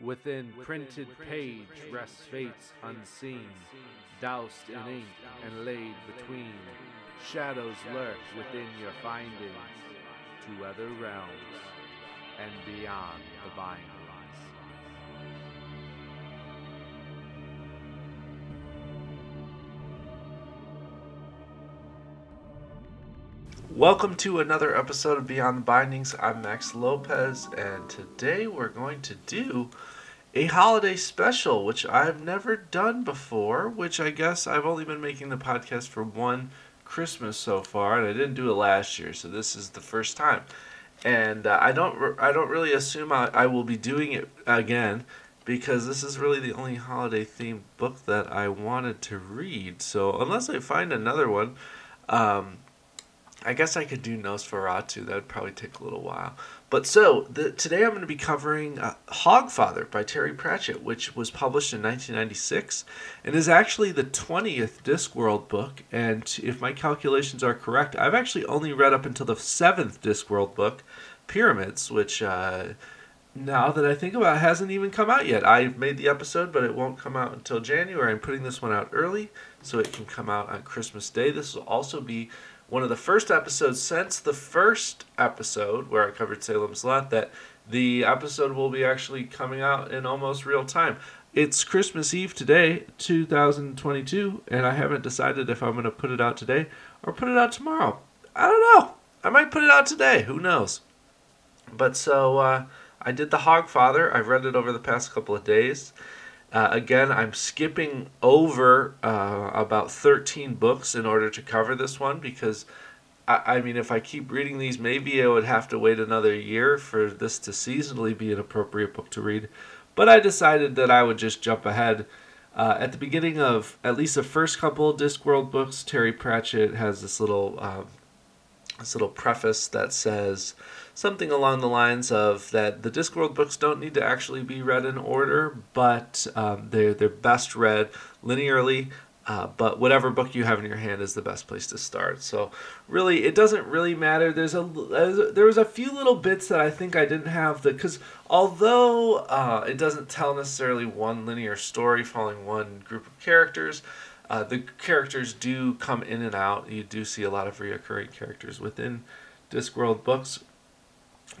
Within printed page rests fates unseen, doused in ink and laid between. Shadows lurk within your findings, to other realms and beyond the bindings. Welcome to another episode of Beyond the Bindings. I'm Max Lopez, and today we're going to do a holiday special, which I've never done before. Which I guess I've only been making the podcast for one Christmas so far, and I didn't do it last year, so this is the first time. And uh, I don't, I don't really assume I, I will be doing it again because this is really the only holiday themed book that I wanted to read. So unless I find another one. Um, I guess I could do Nosferatu. That would probably take a little while. But so the, today I'm going to be covering uh, Hogfather by Terry Pratchett, which was published in 1996 and is actually the 20th Discworld book. And if my calculations are correct, I've actually only read up until the seventh Discworld book, Pyramids, which. Uh, now that I think about it, hasn't even come out yet. I've made the episode, but it won't come out until January. I'm putting this one out early so it can come out on Christmas Day. This will also be one of the first episodes since the first episode where I covered Salem's Lot that the episode will be actually coming out in almost real time. It's Christmas Eve today, 2022, and I haven't decided if I'm going to put it out today or put it out tomorrow. I don't know. I might put it out today. Who knows? But so uh, I did The Hogfather. I've read it over the past couple of days. Uh, again, I'm skipping over uh, about 13 books in order to cover this one because, I, I, mean, if I keep reading these, maybe I would have to wait another year for this to seasonally be an appropriate book to read. But I decided that I would just jump ahead. Uh, at the beginning of at least the first couple Discworld books, Terry Pratchett has this little um, this little preface that says something along the lines of that the Discworld books don't need to actually be read in order, but um, they're they're best read linearly. Uh, but whatever book you have in your hand is the best place to start. So really, it doesn't really matter. There's a there was a few little bits that I think I didn't have the because although uh, it doesn't tell necessarily one linear story following one group of characters. Uh, the characters do come in and out. You do see a lot of reoccurring characters within Discworld books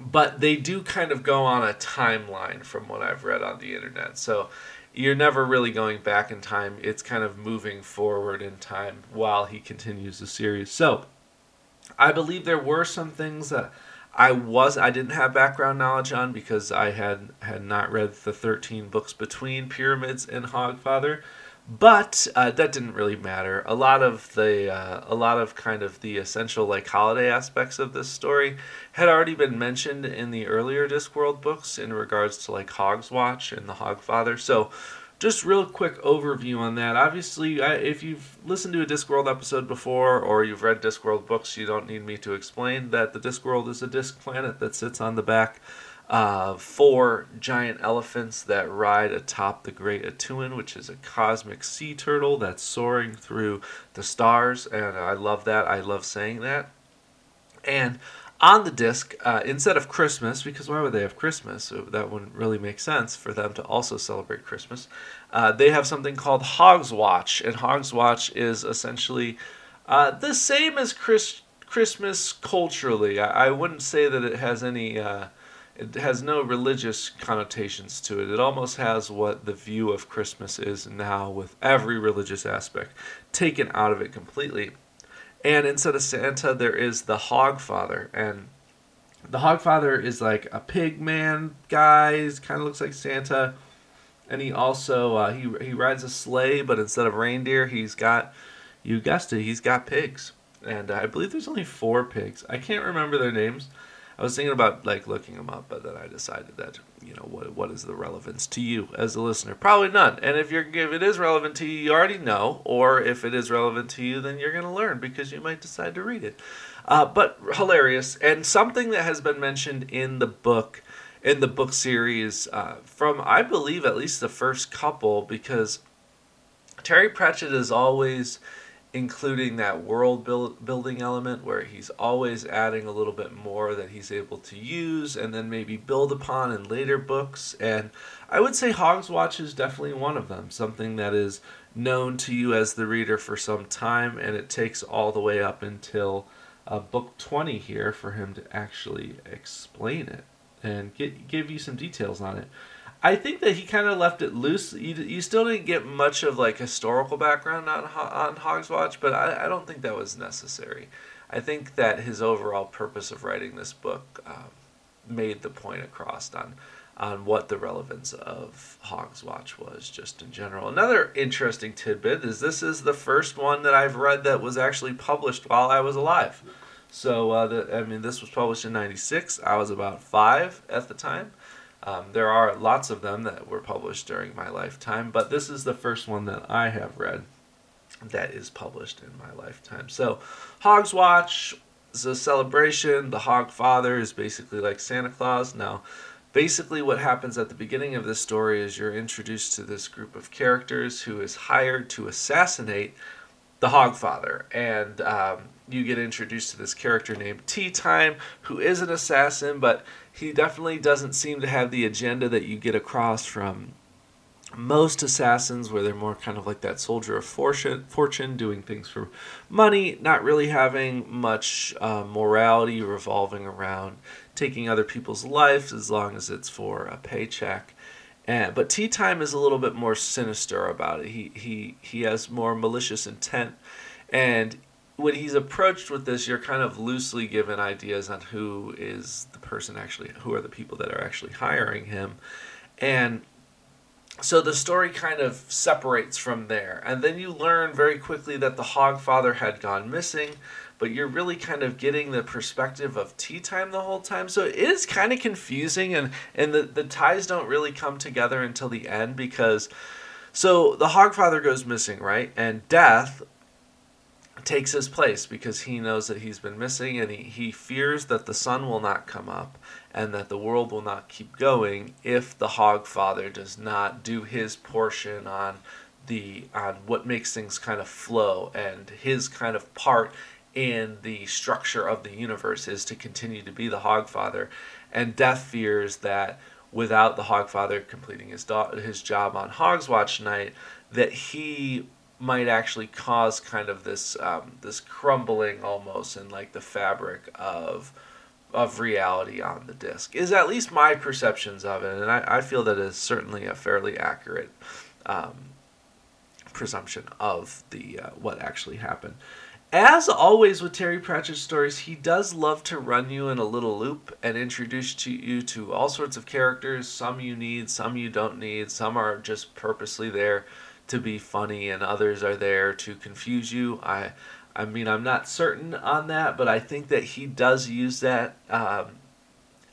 but they do kind of go on a timeline from what I've read on the internet. So you're never really going back in time. It's kind of moving forward in time while he continues the series. So I believe there were some things that I was I didn't have background knowledge on because I had had not read the 13 books between Pyramids and Hogfather. But uh, that didn't really matter. A lot of the, uh, a lot of kind of the essential like holiday aspects of this story had already been mentioned in the earlier Discworld books in regards to like Hogswatch and the Hogfather. So, just real quick overview on that. Obviously, if you've listened to a Discworld episode before or you've read Discworld books, you don't need me to explain that the Discworld is a disc planet that sits on the back uh, four giant elephants that ride atop the Great A'Tuin, which is a cosmic sea turtle that's soaring through the stars. And I love that. I love saying that. And on the disc, uh, instead of Christmas, because why would they have Christmas? That wouldn't really make sense for them to also celebrate Christmas. Uh, they have something called Hogswatch, and Hogswatch is essentially uh, the same as Chris- Christmas culturally. I-, I, wouldn't say that it has any uh, it has no religious connotations to it. It almost has what the view of Christmas is now, with every religious aspect taken out of it completely. And instead of Santa, there is the Hogfather, and the Hogfather is like a pig man guy. He kind of looks like Santa, and he also uh, he he rides a sleigh, but instead of reindeer, he's got you guessed it, he's got pigs. And I believe there's only four pigs. I can't remember their names. I was thinking about like looking them up, but then I decided that you know what what is the relevance to you as a listener? Probably none. And if you're if it is relevant to you, you already know, or if it is relevant to you, then you're going to learn because you might decide to read it. Uh, but hilarious and something that has been mentioned in the book in the book series uh, from I believe at least the first couple because Terry Pratchett is always including that world build, building element where he's always adding a little bit more that he's able to use and then maybe build upon in later books. And I would say Hogswatch is definitely one of them, something that is known to you as the reader for some time, and it takes all the way up until uh, book 20 here for him to actually explain it and get, give you some details on it. I think that he kind of left it loose. You, you still didn't get much of like historical background on on Hogswatch, but I, I don't think that was necessary. I think that his overall purpose of writing this book um, made the point across on on what the relevance of Hogswatch was just in general. Another interesting tidbit is this is the first one that I've read that was actually published while I was alive. So uh, the, I mean, this was published in '96. I was about five at the time. Um, there are lots of them that were published during my lifetime, but this is the first one that I have read that is published in my lifetime. So, Hogswatch is a celebration. The Hogfather is basically like Santa Claus. Now, basically, what happens at the beginning of this story is you're introduced to this group of characters who is hired to assassinate the Hogfather, and um, you get introduced to this character named Teatime, who is an assassin, but he definitely doesn't seem to have the agenda that you get across from most assassins, where they're more kind of like that soldier of fortune, fortune doing things for money, not really having much uh, morality revolving around taking other people's lives as long as it's for a paycheck. And, but Teatime is a little bit more sinister about it. He he he has more malicious intent, and when he's approached with this, you're kind of loosely given ideas on who is the person actually, who are the people that are actually hiring him, and so the story kind of separates from there, and then you learn very quickly that the Hogfather had gone missing but you're really kind of getting the perspective of Teatime the whole time. So it is kind of confusing and and the, the ties don't really come together until the end because so the Hogfather goes missing, right? And Death takes his place because he knows that he's been missing and he, he fears that the sun will not come up and that the world will not keep going if the Hogfather does not do his portion on the on what makes things kind of flow and his kind of part in the structure of the universe is to continue to be the Hogfather, and Death fears that without the Hogfather completing his do- his job on Hogswatch night, that he might actually cause kind of this um, this crumbling almost in like the fabric of of reality on the disc is at least my perceptions of it. And I, I feel that is certainly a fairly accurate um, presumption of the uh, what actually happened as always with Terry Pratchett stories, he does love to run you in a little loop and introduce to you to all sorts of characters. Some you need, some you don't need. Some are just purposely there to be funny, and others are there to confuse you. I, I mean, I'm not certain on that, but I think that he does use that um,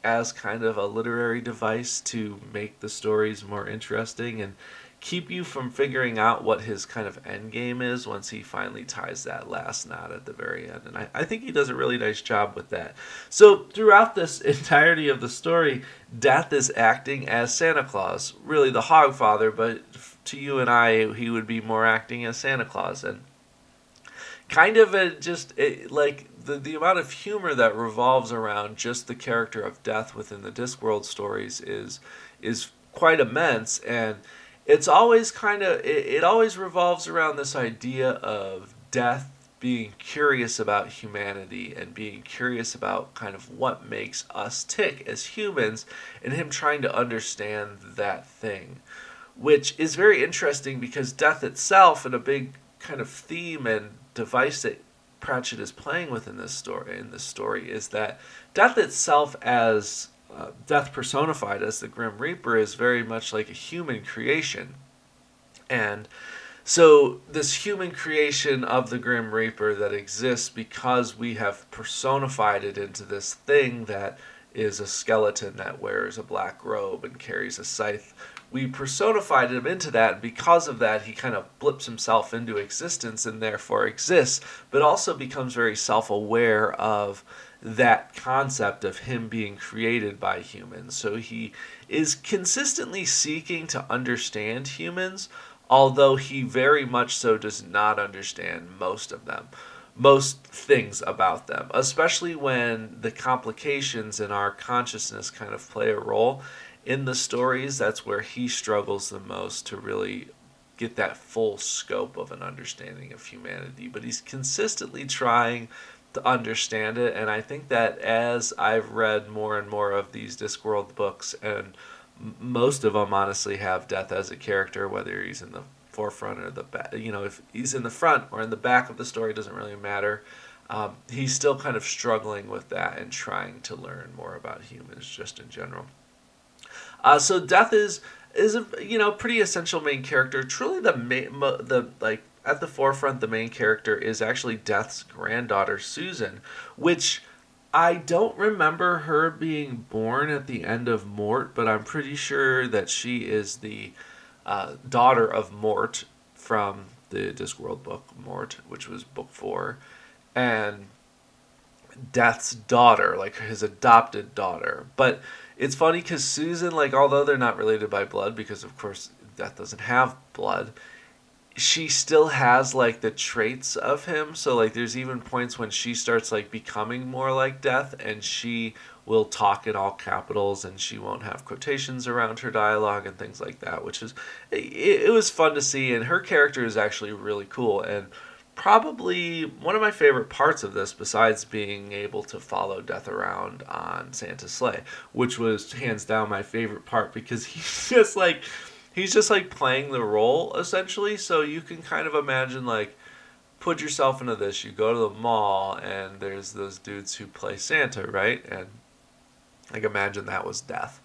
as kind of a literary device to make the stories more interesting and keep you from figuring out what his kind of end game is once he finally ties that last knot at the very end. And I, I think he does a really nice job with that. So throughout this entirety of the story, Death is acting as Santa Claus, really the Hogfather, but to you and I, he would be more acting as Santa Claus. And kind of a just like the, the amount of humor that revolves around just the character of Death within the Discworld stories is is quite immense and it's always kind of it, it always revolves around this idea of death being curious about humanity and being curious about kind of what makes us tick as humans and him trying to understand that thing which is very interesting because death itself and a big kind of theme and device that Pratchett is playing with in this story in this story is that death itself as uh, death personified as the Grim Reaper is very much like a human creation. And so, this human creation of the Grim Reaper that exists because we have personified it into this thing that is a skeleton that wears a black robe and carries a scythe. We personified him into that, and because of that, he kind of blips himself into existence and therefore exists, but also becomes very self aware of that concept of him being created by humans. So he is consistently seeking to understand humans, although he very much so does not understand most of them most things about them, especially when the complications in our consciousness kind of play a role in the stories. That's where he struggles the most to really get that full scope of an understanding of humanity. But he's consistently trying to understand it, and I think that as I've read more and more of these Discworld books, and most of them honestly have death as a character, whether he's in the forefront or the back. You know, if he's in the front or in the back of the story, doesn't really matter. Um, he's still kind of struggling with that and trying to learn more about humans just in general. Uh, so death is is a you know pretty essential main character. Truly the main the like at the forefront the main character is actually Death's granddaughter Susan, which I don't remember her being born at the end of Mort, but I'm pretty sure that she is the uh, daughter of Mort from the Discworld book Mort, which was book four, and Death's daughter, like his adopted daughter. But it's funny because Susan, like, although they're not related by blood, because of course Death doesn't have blood, she still has like the traits of him. So like, there's even points when she starts like becoming more like Death, and she will talk in all capitals and she won't have quotations around her dialogue and things like that which is it, it, was fun to see and her character is actually really cool and probably one of my favorite parts of this besides being able to follow death around on santa's sleigh which was hands down my favorite part because he's just like he's just like playing the role essentially so you can kind of imagine like put yourself into this you go to the mall and there's those dudes who play santa right and like imagine that was death.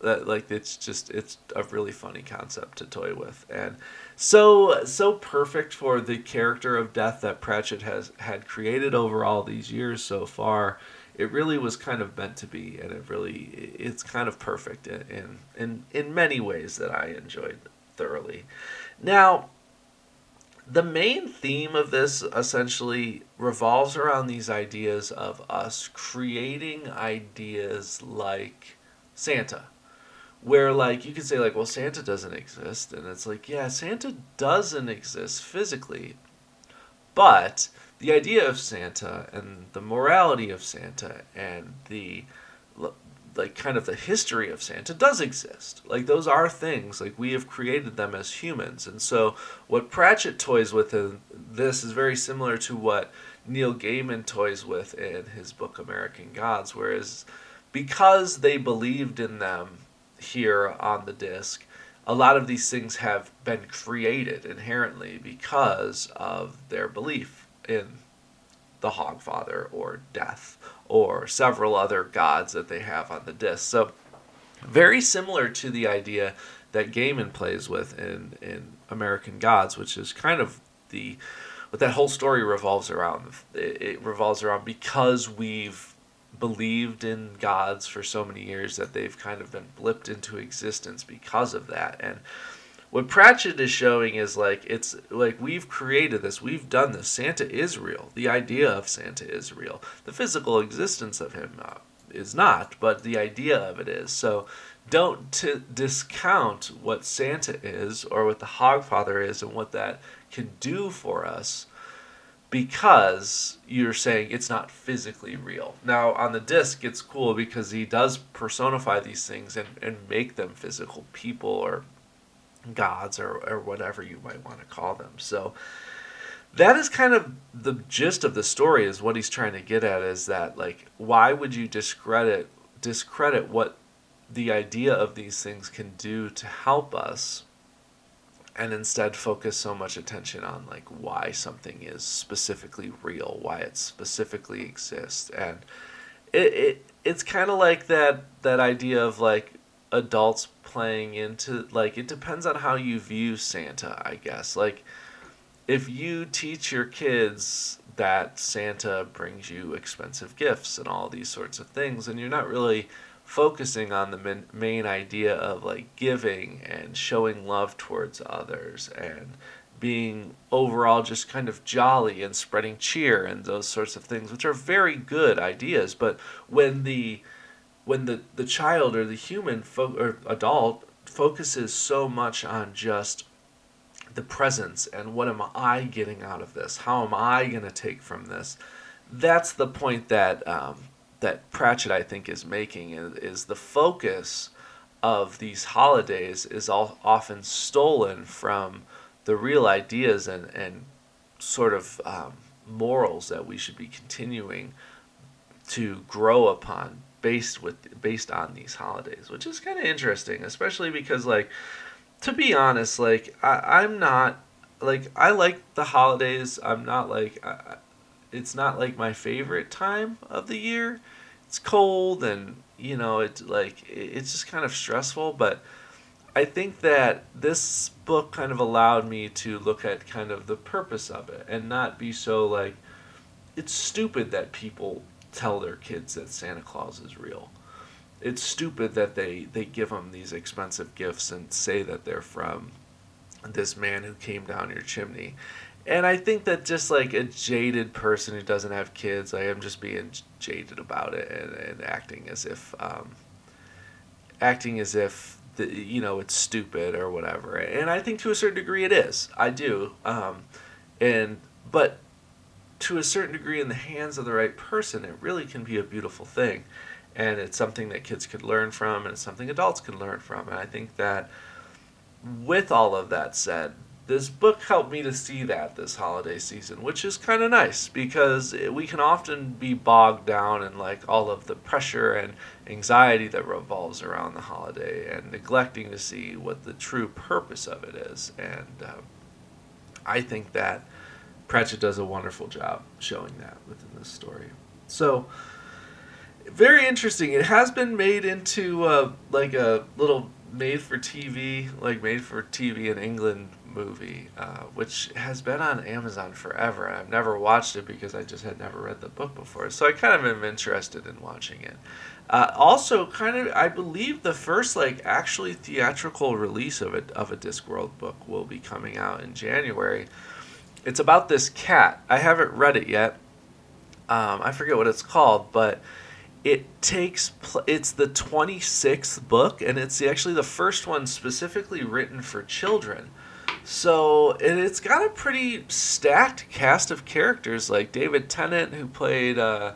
That like it's just it's a really funny concept to toy with, and so so perfect for the character of death that Pratchett has had created over all these years so far. It really was kind of meant to be, and it really it's kind of perfect in in in many ways that I enjoyed thoroughly. Now, the main theme of this essentially revolves around these ideas of us creating ideas like Santa. Where, like, you could say, like, well, Santa doesn't exist. And it's like, yeah, Santa doesn't exist physically. But the idea of Santa and the morality of Santa and the like kind of the history of Santa does exist. Like those are things. Like we have created them as humans. And so what Pratchett toys with in this is very similar to what Neil Gaiman toys with in his book American Gods, whereas because they believed in them here on the disc, a lot of these things have been created inherently because of their belief in the Hogfather or death or several other gods that they have on the disc. So, very similar to the idea that Gaiman plays with in, in American Gods, which is kind of the what that whole story revolves around. It, it revolves around because we've believed in gods for so many years that they've kind of been blipped into existence because of that. And what Pratchett is showing is like it's like we've created this, we've done this. Santa is real. The idea of Santa is real. The physical existence of him uh, is not, but the idea of it is. So don't t- discount what Santa is or what the Hogfather is and what that can do for us because you're saying it's not physically real. Now, on the disc, it's cool because he does personify these things and, and make them physical people or gods or, or whatever you might want to call them. So that is kind of the gist of the story is what he's trying to get at is that like why would you discredit discredit what the idea of these things can do to help us and instead focus so much attention on like why something is specifically real, why it specifically exists and it, it it's kind of like that that idea of like adults playing into like it depends on how you view Santa, I guess. Like if you teach your kids that Santa brings you expensive gifts and all these sorts of things and you're not really focusing on the main idea of like giving and showing love towards others and being overall just kind of jolly and spreading cheer and those sorts of things which are very good ideas but when the when the, the child or the human fo- or adult focuses so much on just the presence and what am I getting out of this? How am I going to take from this? That's the point that um, that Pratchett I think is making is, is the focus of these holidays is all often stolen from the real ideas and, and sort of um, morals that we should be continuing to grow upon based with based on these holidays, which is kind of interesting, especially because like to be honest, like I, I'm not like I like the holidays. I'm not like I, it's not like my favorite time of the year. It's cold and you know it's like it's just kind of stressful, but I think that this book kind of allowed me to look at kind of the purpose of it and not be so like it's stupid that people tell their kids that Santa Claus is real. It's stupid that they, they give them these expensive gifts and say that they're from this man who came down your chimney. And I think that just like a jaded person who doesn't have kids, I am just being jaded about it and, and acting as if, um, acting as if the, you know it's stupid or whatever. And I think to a certain degree it is. I do. Um, and but to a certain degree in the hands of the right person, it really can be a beautiful thing. And it's something that kids could learn from, and it's something adults can learn from. And I think that with all of that said, this book helped me to see that this holiday season, which is kind of nice because we can often be bogged down in like all of the pressure and anxiety that revolves around the holiday and neglecting to see what the true purpose of it is. And um, I think that Pratchett does a wonderful job showing that within this story. So, very interesting. It has been made into uh, like a little made for TV, like made for TV in England movie, uh, which has been on Amazon forever. I've never watched it because I just had never read the book before. So I kind of am interested in watching it. Uh, also, kind of, I believe the first like actually theatrical release of it of a Discworld book will be coming out in January. It's about this cat. I haven't read it yet. Um, I forget what it's called, but it takes pl- it's the 26th book and it's actually the first one specifically written for children. So and it's got a pretty stacked cast of characters like david tennant who played uh,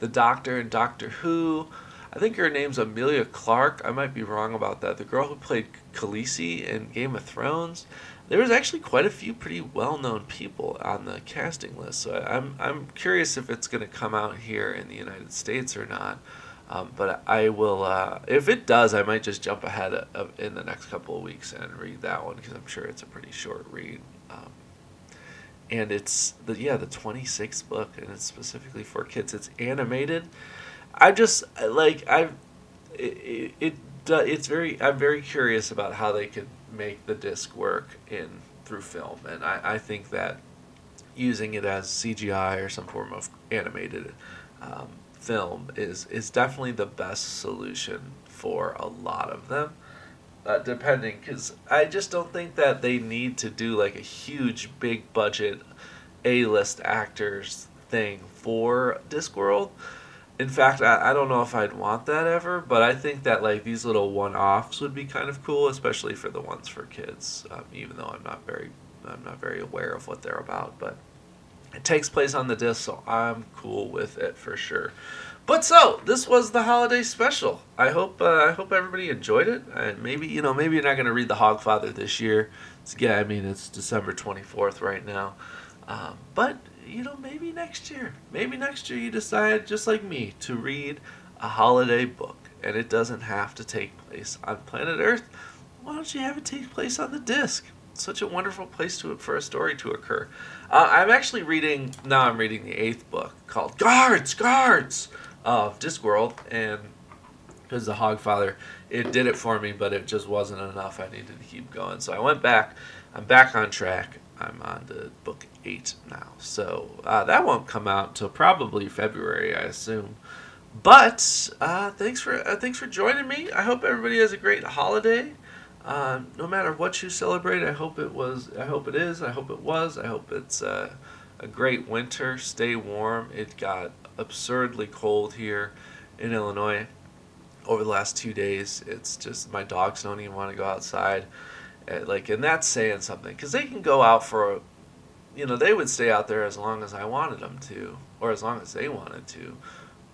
the doctor in doctor who. I think her name's Amelia clarke i might be wrong about that. The girl who played khaleesi in game of thrones there was actually quite a few pretty well-known people on the casting list. So I'm I'm curious if it's going to come out here in the United States or not. Um, but I will, uh, if it does, I might just jump ahead of, in the next couple of weeks and read that one because I'm sure it's a pretty short read. Um, and it's the yeah the 26th book and it's specifically for kids. It's animated. I just like I, it, it, it it's very I'm very curious about how they could make the disc work in through film, and I, I think that using it as CGI or some form of animated um, film is is definitely the best solution for a lot of them. Uh, depending, because I just don't think that they need to do like a huge, big budget, A list actors thing for Discworld in fact, I, I don't know if I'd want that ever, but I think that like these little one-offs would be kind of cool, especially for the ones for kids. Um, even though I'm not very, I'm not very aware of what they're about, but it takes place on the disc, so I'm cool with it for sure. But so this was the holiday special. I hope uh, I hope everybody enjoyed it. And maybe you know maybe you're not going to read the Hogfather this year. It's, yeah, I mean it's December 24th right now, um, but you know, maybe next year, maybe next year you decide, just like me, to read a holiday book and it doesn't have to take place on planet Earth. Why don't you have it take place on the disc? such a wonderful place to for a story to occur. Uh, I'm actually reading now. I'm reading the eighth book called Guards, Guards of Discworld, and because the Hogfather, it did it for me, but it just wasn't enough. I needed to keep going, so I went back. I'm back on track. I'm on to book eight now. So uh, that won't come out until probably February, I assume. But uh, thanks for uh, thanks for joining me. I hope everybody has a great holiday. Uh, no matter what you celebrate, I hope it was. I hope it is. I hope it was. I hope it's uh, a great winter. Stay warm. It got absurdly cold here in Illinois over the last two days. It's just my dogs don't even want to go outside like, and that's saying something because they can go out for, you know, they would stay out there as long as I wanted them to, or as long as they wanted to.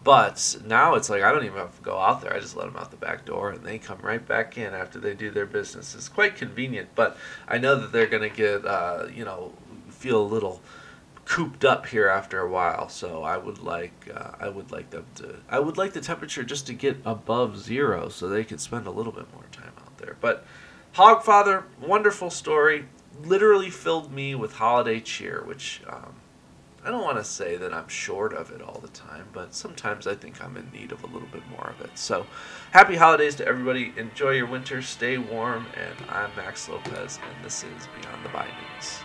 But now it's like I don't even have to go out there. I just let them out the back door, and they come right back in after they do their business. It's quite convenient, but I know that they're going to get, uh, you know, feel a little cooped up here after a while. So I would like, uh, I would like them to, I would like the temperature just to get above zero, so they could spend a little bit more time out there. But Hogfather, wonderful story, literally filled me with holiday cheer, which. Um, I don't want to say that I'm short of it all the time, but sometimes I think I'm in need of a little bit more of it. So, happy holidays to everybody. Enjoy your winter, stay warm, and I'm Max Lopez, and this is Beyond the Bindings.